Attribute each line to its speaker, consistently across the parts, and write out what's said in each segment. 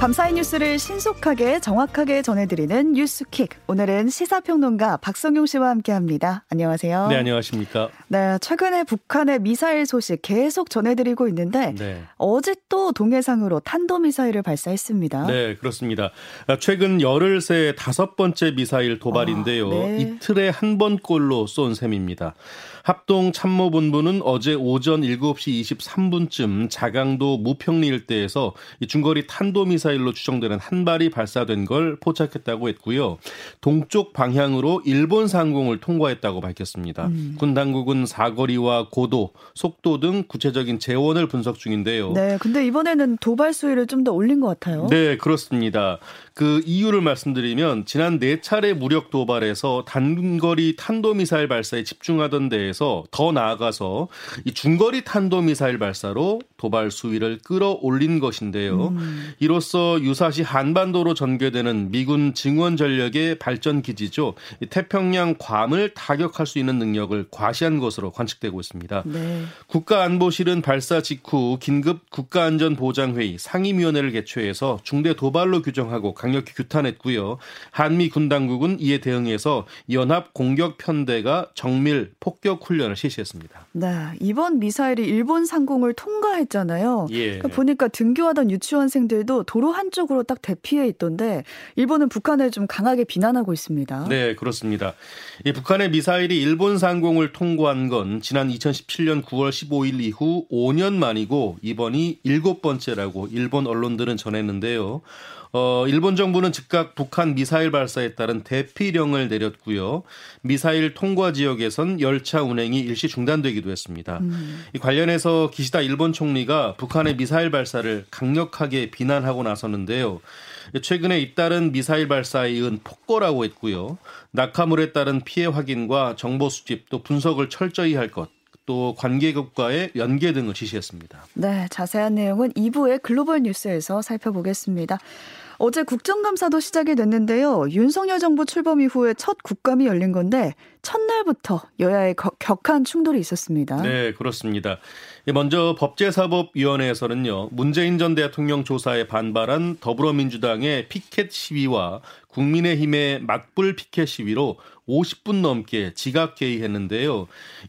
Speaker 1: 밤사이 뉴스를 신속하게 정확하게 전해드리는 뉴스킥. 오늘은 시사평론가 박성용 씨와 함께합니다. 안녕하세요.
Speaker 2: 네, 안녕하십니까.
Speaker 1: 네, 최근에 북한의 미사일 소식 계속 전해드리고 있는데 네. 어제 또 동해상으로 탄도미사일을 발사했습니다.
Speaker 2: 네, 그렇습니다. 최근 열흘 새 다섯 번째 미사일 도발인데요. 아, 네. 이틀에 한 번꼴로 쏜 셈입니다. 합동 참모본부는 어제 오전 7시 23분쯤 자강도 무평리 일대에서 중거리 탄도미사일로 추정되는 한 발이 발사된 걸 포착했다고 했고요. 동쪽 방향으로 일본 상공을 통과했다고 밝혔습니다. 음. 군 당국은 사거리와 고도, 속도 등 구체적인 재원을 분석 중인데요.
Speaker 1: 네, 근데 이번에는 도발 수위를 좀 더 올린 것 같아요.
Speaker 2: 네, 그렇습니다. 그 이유를 말씀드리면 지난 네 차례 무력 도발에서 단거리 탄도미사일 발사에 집중하던 데에서 더 나아가서 이 중거리 탄도미사일 발사로 도발 수위를 끌어올린 것인데요. 음. 이로써 유사시 한반도로 전개되는 미군 증원 전력의 발전 기지죠. 태평양 괌을 타격할 수 있는 능력을 과시한 것으로 관측되고 있습니다. 네. 국가안보실은 발사 직후 긴급 국가안전보장회의 상임위원회를 개최해서 중대 도발로 규정하고 강 강력히 규탄했고요. 한미 군 당국은 이에 대응해서 연합 공격 편대가 정밀 폭격 훈련을 실시했습니다.
Speaker 1: 네, 이번 미사일이 일본 상공을 통과했잖아요. 예. 그러니까 보니까 등교하던 유치원생들도 도로 한쪽으로 딱 대피해 있던데 일본은 북한을 좀 강하게 비난하고 있습니다.
Speaker 2: 네, 그렇습니다. 이 북한의 미사일이 일본 상공을 통과한 건 지난 2017년 9월 15일 이후 5년 만이고 이번이 일곱 번째라고 일본 언론들은 전했는데요. 어, 일본 정부는 즉각 북한 미사일 발사에 따른 대피령을 내렸고요. 미사일 통과 지역에선 열차 운행이 일시 중단되기도 했습니다. 음. 이 관련해서 기시다 일본 총리가 북한의 미사일 발사를 강력하게 비난하고 나섰는데요. 최근에 잇따른 미사일 발사에 이은 폭거라고 했고요. 낙하물에 따른 피해 확인과 정보 수집 또 분석을 철저히 할 것. 또 관계국과의 연계 등을 지시했습니다.
Speaker 1: 네, 자세한 내용은 2부의 글로벌 뉴스에서 살펴보겠습니다. 어제 국정감사도 시작이 됐는데요. 윤석열 정부 출범 이후에 첫 국감이 열린 건데 첫날부터 여야의 격한 충돌이 있었습니다.
Speaker 2: 네, 그렇습니다. 먼저 법제사법위원회에서는요. 문재인 전 대통령 조사에 반발한 더불어민주당의 피켓 시위와 국민의힘의 맞불 피켓 시위로 50분 넘게 지각 개의했는데요.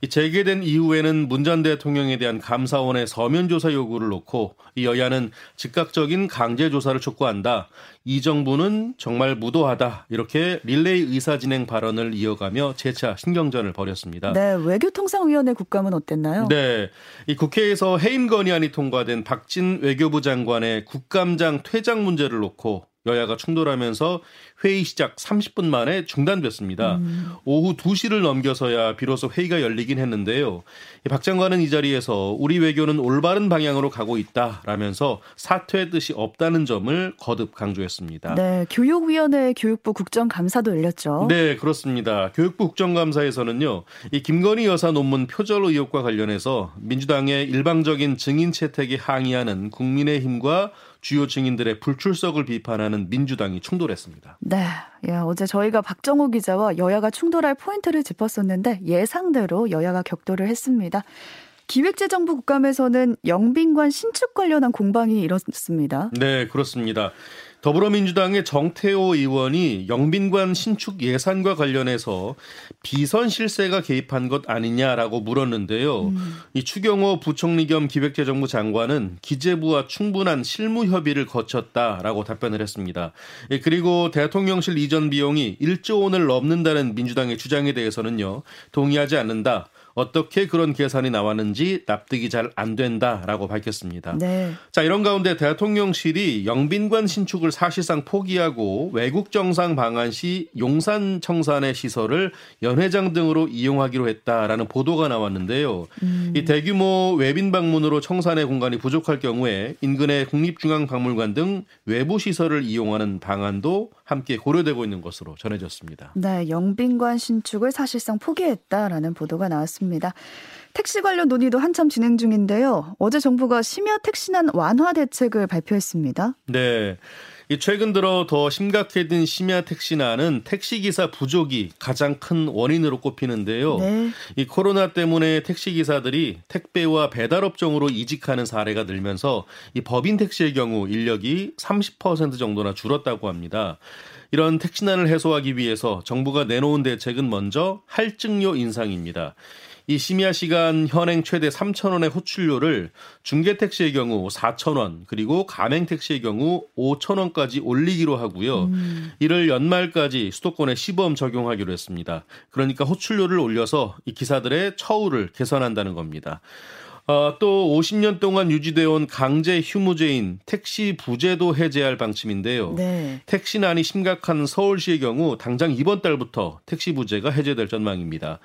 Speaker 2: 재개된 이후에는 문 전 대통령에 대한 감사원의 서면 조사 요구를 놓고 이 여야는 즉각적인 강제 조사를 촉구한다. 이 정부는 정말 무도하다. 이렇게 릴레이 의사 진행 발언을 이어가며 재차 신경전을 벌였습니다.
Speaker 1: 네, 외교통상위원회 국감은 어땠나요?
Speaker 2: 네. 이 국회에서 해임 건의안이 통과된 박진 외교부 장관의 국감장 퇴장 문제를 놓고 여야가 충돌하면서 회의 시작 30분 만에 중단됐습니다. 음. 오후 2시를 넘겨서야 비로소 회의가 열리긴 했는데요. 박 장관은 이 자리에서 우리 외교는 올바른 방향으로 가고 있다라면서 사퇴 뜻이 없다는 점을 거듭 강조했습니다.
Speaker 1: 네, 교육위원회 교육부 국정감사도 열렸죠.
Speaker 2: 네, 그렇습니다. 교육부 국정감사에서는요. 이 김건희 여사 논문 표절 의혹과 관련해서 민주당의 일방적인 증인 채택에 항의하는 국민의힘과 주요 증인들의 불출석을 비판하는 민주당이 충돌했습니다.
Speaker 1: 네. 예, 어제 저희가 박정호 기자와 여야가 충돌할 포인트를 짚었었는데 예상대로 여야가 격돌을 했습니다. 기획재정부 국감에서는 영빈관 신축 관련한 공방이 일었습니다.
Speaker 2: 네, 그렇습니다. 더불어민주당의 정태호 의원이 영빈관 신축 예산과 관련해서 비선 실세가 개입한 것 아니냐라고 물었는데요. 음. 이 추경호 부총리 겸 기획재정부 장관은 기재부와 충분한 실무 협의를 거쳤다라고 답변을 했습니다. 예, 그리고 대통령실 이전 비용이 1조 원을 넘는다는 민주당의 주장에 대해서는요. 동의하지 않는다. 어떻게 그런 계산이 나왔는지 납득이 잘 안 된다라고 밝혔습니다. 네. 자, 이런 가운데 대통령실이 영빈관 신축을 사실상 포기하고 외국 정상 방한 시 용산 청산의 시설을 연회장 등으로 이용하기로 했다라는 보도가 나왔는데요. 음. 이 대규모 외빈 방문으로 청산의 공간이 부족할 경우에 인근의 국립중앙박물관 등 외부 시설을 이용하는 방안도 함께 고려되고 있는 것으로 전해졌습니다.
Speaker 1: 네, 영빈관 신축을 사실상 포기했다라는 보도가 나왔습니다. 택시 관련 논의도 한참 진행 중인데요. 어제 정부가 심야 택시난 완화 대책을 발표했습니다.
Speaker 2: 네. 최근 들어 더 심각해진 심야 택시난은 택시기사 부족이 가장 큰 원인으로 꼽히는데요. 네. 이 코로나 때문에 택시기사들이 택배와 배달업종으로 이직하는 사례가 늘면서 이 법인 택시의 경우 인력이 30% 정도나 줄었다고 합니다. 이런 택시난을 해소하기 위해서 정부가 내놓은 대책은 먼저 할증료 인상입니다. 이 심야 시간 현행 최대 3,000원의 호출료를 중개 택시의 경우 4,000원 그리고 가맹 택시의 경우 5,000원까지 올리기로 하고요. 음. 이를 연말까지 수도권에 시범 적용하기로 했습니다. 그러니까 호출료를 올려서 이 기사들의 처우를 개선한다는 겁니다. 어, 또 50년 동안 유지되어 온 강제 휴무제인 택시 부제도 해제할 방침인데요. 네. 택시난이 심각한 서울시의 경우 당장 이번 달부터 택시 부제가 해제될 전망입니다.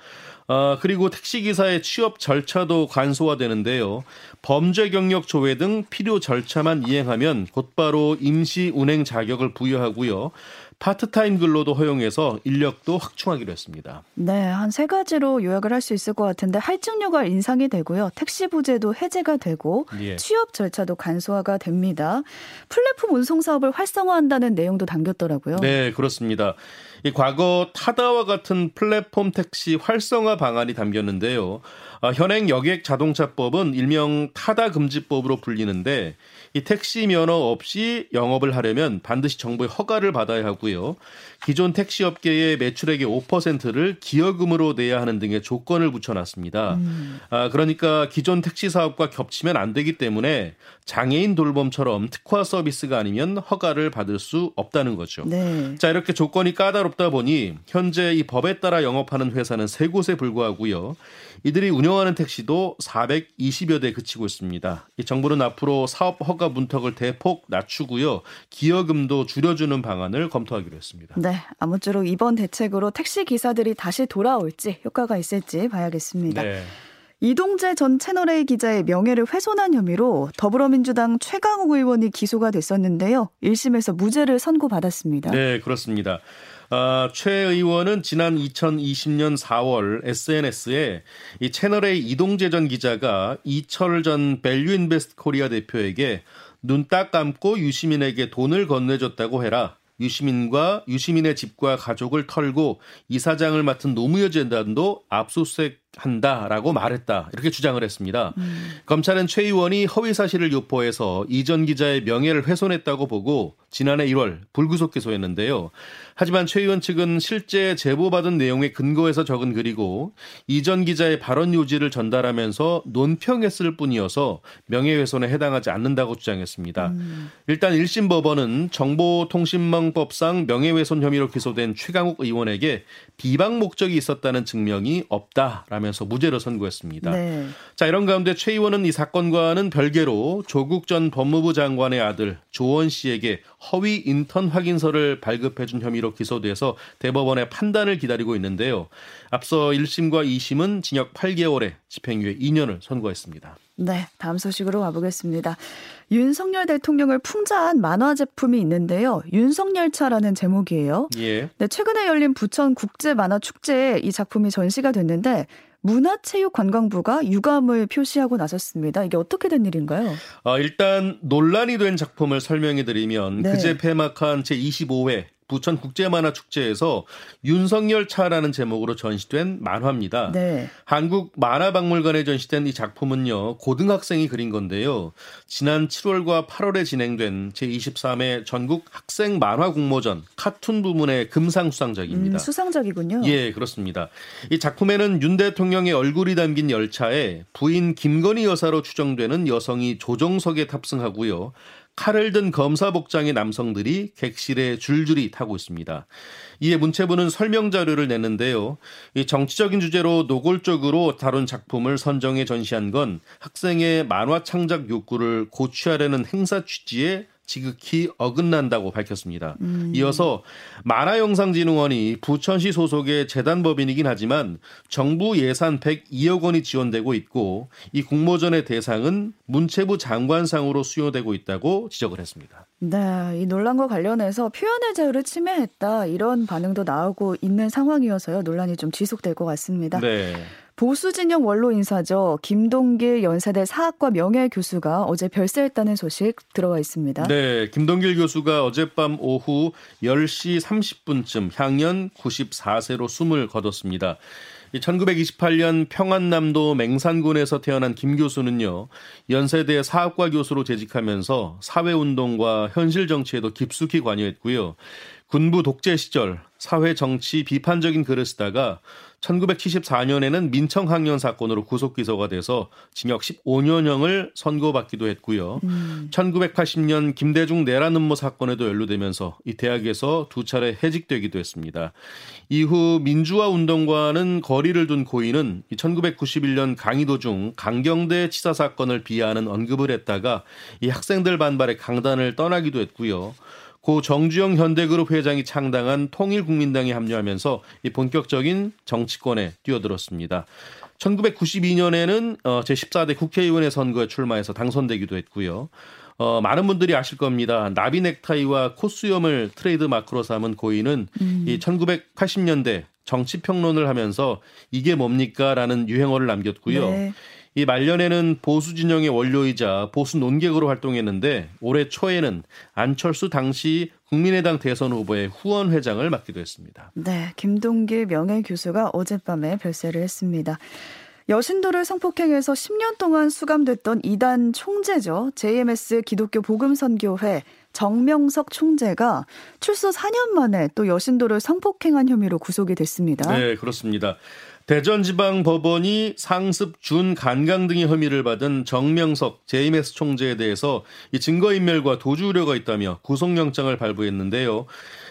Speaker 2: 어, 그리고 택시기사의 취업 절차도 간소화되는데요. 범죄 경력 조회 등 필요 절차만 이행하면 곧바로 임시 운행 자격을 부여하고요. 파트타임 근로도 허용해서 인력도 확충하기로 했습니다.
Speaker 1: 네, 한 세 가지로 요약을 할 수 있을 것 같은데 할증료가 인상이 되고요. 택시 부제도 해제가 되고 예. 취업 절차도 간소화가 됩니다. 플랫폼 운송 사업을 활성화한다는 내용도 담겼더라고요.
Speaker 2: 네, 그렇습니다. 이 과거 타다와 같은 플랫폼 택시 활성화 방안이 담겼는데요. 어, 현행 여객 자동차법은 일명 타다 금지법으로 불리는데 이 택시 면허 없이 영업을 하려면 반드시 정부의 허가를 받아야 하고 요. 기존 택시 업계의 매출액의 5%를 기여금으로 내야 하는 등의 조건을 붙여놨습니다. 음. 아, 그러니까 기존 택시 사업과 겹치면 안 되기 때문에 장애인 돌봄처럼 특화 서비스가 아니면 허가를 받을 수 없다는 거죠. 네. 자, 이렇게 조건이 까다롭다 보니 현재 이 법에 따라 영업하는 회사는 세 곳에 불과하고요. 이들이 운영하는 택시도 420여 대 그치고 있습니다. 이 정부는 앞으로 사업 허가 문턱을 대폭 낮추고요. 기여금도 줄여주는 방안을 검토 하기로 했습니다.
Speaker 1: 네, 아무쪼록 이번 대책으로 택시 기사들이 다시 돌아올지 효과가 있을지 봐야겠습니다. 네. 이동재 전 채널A 기자의 명예를 훼손한 혐의로 더불어민주당 최강욱 의원이 기소가 됐었는데요. 1심에서 무죄를 선고받았습니다.
Speaker 2: 네, 그렇습니다. 아, 최 의원은 지난 2020년 4월 SNS에 이 채널A 이동재 전 기자가 이철 전 밸류인베스트 코리아 대표에게 눈 딱 감고 유시민에게 돈을 건네줬다고 해라. 유시민과 유시민의 집과 가족을 털고 이사장을 맡은 노무현 재단도 압수수색 한다라고 말했다 이렇게 주장을 했습니다. 음. 검찰은 최 의원이 허위 사실을 유포해서 이전 기자의 명예를 훼손했다고 보고 지난해 1월 불구속 기소했는데요. 하지만 최 의원 측은 실제 제보받은 내용에 근거해서 적은 글이고 이전 기자의 발언 요지를 전달하면서 논평했을 뿐이어서 명예훼손에 해당하지 않는다고 주장했습니다. 음. 일단 1심 법원은 정보통신망법상 명예훼손 혐의로 기소된 최강욱 의원에게 비방 목적이 있었다는 증명이 없다라며 하면서 무죄로 선고했습니다. 네. 자, 이런 가운데 최 의원은 이 사건과는 별개로 조국 전 법무부 장관의 아들 조원 씨에게 허위 인턴 확인서를 발급해준 혐의로 기소돼서 대법원의 판단을 기다리고 있는데요. 앞서 1심과 2심은 징역 8개월에 집행유예 2년을 선고했습니다.
Speaker 1: 네, 다음 소식으로 가보겠습니다. 윤석열 대통령을 풍자한 만화 제품이 있는데요. 윤석열차라는 제목이에요. 예. 네, 최근에 열린 부천 국제 만화 축제에 이 작품이 전시가 됐는데 문화체육관광부가 유감을 표시하고 나섰습니다. 이게 어떻게 된 일인가요?
Speaker 2: 어, 일단 논란이 된 작품을 설명해 드리면 네. 그제 폐막한 제25회 부천 국제만화축제에서 윤석열 차라는 제목으로 전시된 만화입니다. 네. 한국 만화박물관에 전시된 이 작품은요, 고등학생이 그린 건데요. 지난 7월과 8월에 진행된 제23회 전국 학생 만화 공모전 카툰 부문의 금상 수상작입니다. 음,
Speaker 1: 수상작이군요.
Speaker 2: 예, 그렇습니다. 이 작품에는 윤 대통령의 얼굴이 담긴 열차에 부인 김건희 여사로 추정되는 여성이 조종석에 탑승하고요. 칼을 든 검사 복장의 남성들이 객실에 줄줄이 타고 있습니다. 이에 문체부는 설명 자료를 냈는데요. 이 정치적인 주제로 노골적으로 다룬 작품을 선정해 전시한 건 학생의 만화 창작 욕구를 고취하려는 행사 취지에 지극히 어긋난다고 밝혔습니다. 음. 이어서 만화영상진흥원이 부천시 소속의 재단법인이긴 하지만 정부 예산 102억 원이 지원되고 있고 이 공모전의 대상은 문체부 장관상으로 수여되고 있다고 지적을 했습니다.
Speaker 1: 네, 이 논란과 관련해서 표현의 자유를 침해했다 이런 반응도 나오고 있는 상황이어서요 논란이 좀 지속될 것 같습니다. 네. 보수 진영 원로 인사죠. 김동길 연세대 사학과 명예 교수가 어제 별세했다는 소식 들어와 있습니다.
Speaker 2: 네, 김동길 교수가 어젯밤 오후 10시 30분쯤 향년 94세로 숨을 거뒀습니다. 1928년 평안남도 맹산군에서 태어난 김 교수는요, 연세대 사학과 교수로 재직하면서 사회운동과 현실 정치에도 깊숙이 관여했고요. 군부 독재 시절 사회 정치 비판적인 글을 쓰다가 1974년에는 민청학년 사건으로 구속 기소가 돼서 징역 15년형을 선고받기도 했고요. 음. 1980년 김대중 내란 음모 사건에도 연루되면서 이 대학에서 두 차례 해직되기도 했습니다. 이후 민주화 운동과는 거리를 둔 고인은 1991년 강의 도 중 강경대 치사 사건을 비하하는 언급을 했다가 이 학생들 반발에 강단을 떠나기도 했고요. 고 정주영 현대그룹 회장이 창당한 통일국민당에 합류하면서 이 본격적인 정치권에 뛰어들었습니다. 1992년에는 어, 제14대 국회의원의 선거에 출마해서 당선되기도 했고요. 어, 많은 분들이 아실 겁니다. 나비 넥타이와 코수염을 트레이드 마크로 삼은 고인은 음. 이 1980년대 정치 평론을 하면서 이게 뭡니까라는 유행어를 남겼고요. 네. 이 말년에는 보수 진영의 원료이자 보수 논객으로 활동했는데 올해 초에는 안철수 당시 국민의당 대선 후보의 후원 회장을 맡기도 했습니다.
Speaker 1: 네, 김동길 명예 교수가 어젯밤에 별세를 했습니다. 여신도를 성폭행해서 10년 동안 수감됐던 이단 총재죠. JMS 기독교 복음선교회 정명석 총재가 출소 4년 만에 또 여신도를 성폭행한 혐의로 구속이 됐습니다.
Speaker 2: 네, 그렇습니다. 대전지방법원이 상습 준 간강 등의 혐의를 받은 정명석 JMS 총재에 대해서 이 증거인멸과 도주 우려가 있다며 구속영장을 발부했는데요.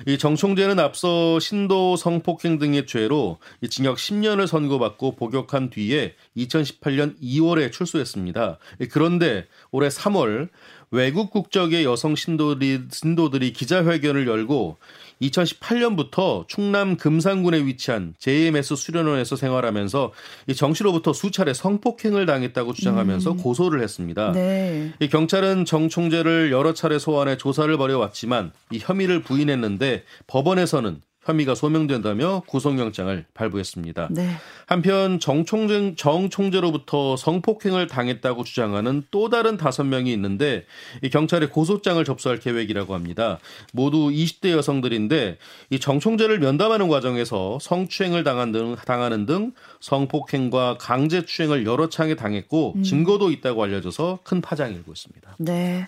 Speaker 2: 이 정 총재는 앞서 신도 성폭행 등의 죄로 이 징역 10년을 선고받고 복역한 뒤에 2018년 2월에 출소했습니다. 그런데 올해 3월 외국 국적의 여성 신도들이, 신도들이 기자회견을 열고 2018년부터 충남 금산군에 위치한 JMS 수련원에서 생활하면서 이 정 씨로부터 수차례 성폭행을 당했다고 주장하면서 음. 고소를 했습니다. 네. 이 경찰은 정 총재를 여러 차례 소환해 조사를 벌여왔지만 이 혐의를 부인했는데 법원에서는 혐의가 소명된다며 구속영장을 발부했습니다. 네. 한편 정 총재, 정 총재로부터 성폭행을 당했다고 주장하는 또 다른 다섯 명이 있는데 이 경찰에 고소장을 접수할 계획이라고 합니다. 모두 20대 여성들인데 이 정 총재를 면담하는 과정에서 성추행을 당한 등, 당하는 등 성폭행과 강제추행을 여러 차례 당했고 음. 증거도 있다고 알려져서 큰 파장이 일고 있습니다.
Speaker 1: 네.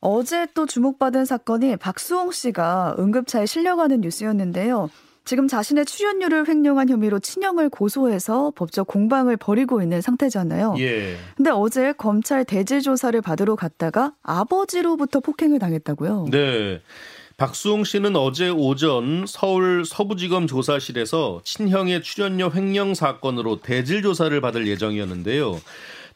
Speaker 1: 어제 또 주목받은 사건이 박수홍 씨가 응급차에 실려가는 뉴스였는데요. 지금 자신의 출연료를 횡령한 혐의로 친형을 고소해서 법적 공방을 벌이고 있는 상태잖아요. 예. 근데 어제 검찰 대질 조사를 받으러 갔다가 아버지로부터 폭행을 당했다고요.
Speaker 2: 네. 박수홍 씨는 어제 오전 서울 서부지검 조사실에서 친형의 출연료 횡령 사건으로 대질 조사를 받을 예정이었는데요.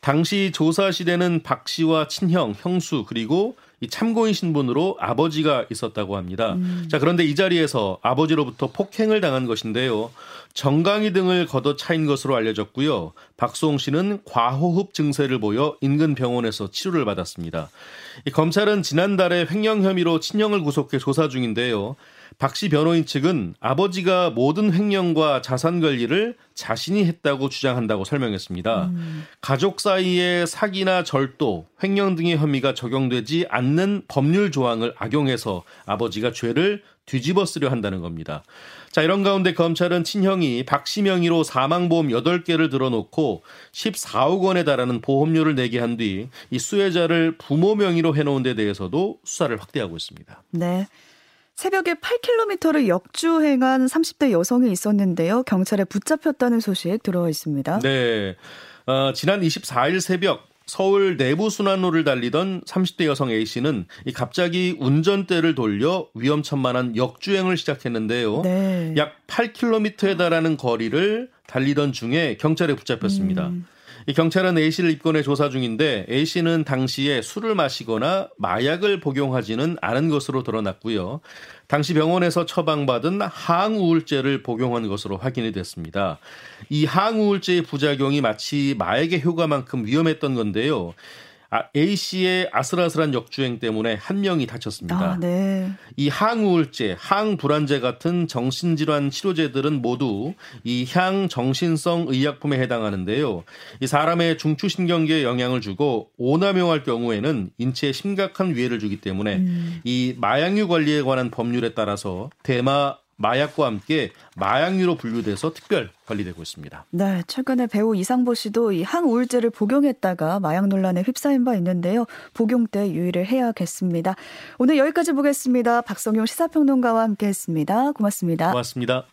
Speaker 2: 당시 조사실에는 박 씨와 친형, 형수 그리고 이 참고인 신분으로 아버지가 있었다고 합니다. 음. 자, 그런데 이 자리에서 아버지로부터 폭행을 당한 것인데요. 정강이 등을 걷어 차인 것으로 알려졌고요. 박수홍 씨는 과호흡 증세를 보여 인근 병원에서 치료를 받았습니다. 이 검찰은 지난달에 횡령 혐의로 친형을 구속해 조사 중인데요. 박 씨 변호인 측은 아버지가 모든 횡령과 자산 관리를 자신이 했다고 주장한다고 설명했습니다. 음. 가족 사이에 사기나 절도, 횡령 등의 혐의가 적용되지 않는 법률 조항을 악용해서 아버지가 죄를 뒤집어 쓰려 한다는 겁니다. 자, 이런 가운데 검찰은 친형이 박씨 명의로 사망보험 8개를 들어놓고 14억 원에 달하는 보험료를 내게 한 뒤 이 수혜자를 부모 명의로 해놓은 데 대해서도 수사를 확대하고 있습니다.
Speaker 1: 네. 새벽에 8km를 역주행한 30대 여성이 있었는데요. 경찰에 붙잡혔다는 소식 들어와 있습니다.
Speaker 2: 네. 어, 지난 24일 새벽 서울 내부 순환로를 달리던 30대 여성 A씨는 갑자기 운전대를 돌려 위험천만한 역주행을 시작했는데요. 네. 약 8km에 달하는 거리를 달리던 중에 경찰에 붙잡혔습니다. 음. 이 경찰은 A 씨를 입건해 조사 중인데 A 씨는 당시에 술을 마시거나 마약을 복용하지는 않은 것으로 드러났고요. 당시 병원에서 처방받은 항우울제를 복용한 것으로 확인이 됐습니다. 이 항우울제의 부작용이 마치 마약의 효과만큼 위험했던 건데요. 아, A 씨의 아슬아슬한 역주행 때문에 한 명이 다쳤습니다.
Speaker 1: 아, 네.
Speaker 2: 이 항우울제, 항불안제 같은 정신질환 치료제들은 모두 이 향정신성 의약품에 해당하는데요. 이 사람의 중추신경계에 영향을 주고 오남용할 경우에는 인체에 심각한 위해를 주기 때문에 음. 이 마약류 관리에 관한 법률에 따라서 대마 마약과 함께 마약류로 분류돼서 특별 관리되고 있습니다.
Speaker 1: 네, 최근에 배우 이상보 씨도 이 항우울제를 복용했다가 마약 논란에 휩싸인 바 있는데요. 복용 때 유의를 해야겠습니다. 오늘 여기까지 보겠습니다. 박성용 시사평론가와 함께했습니다. 고맙습니다.
Speaker 2: 고맙습니다.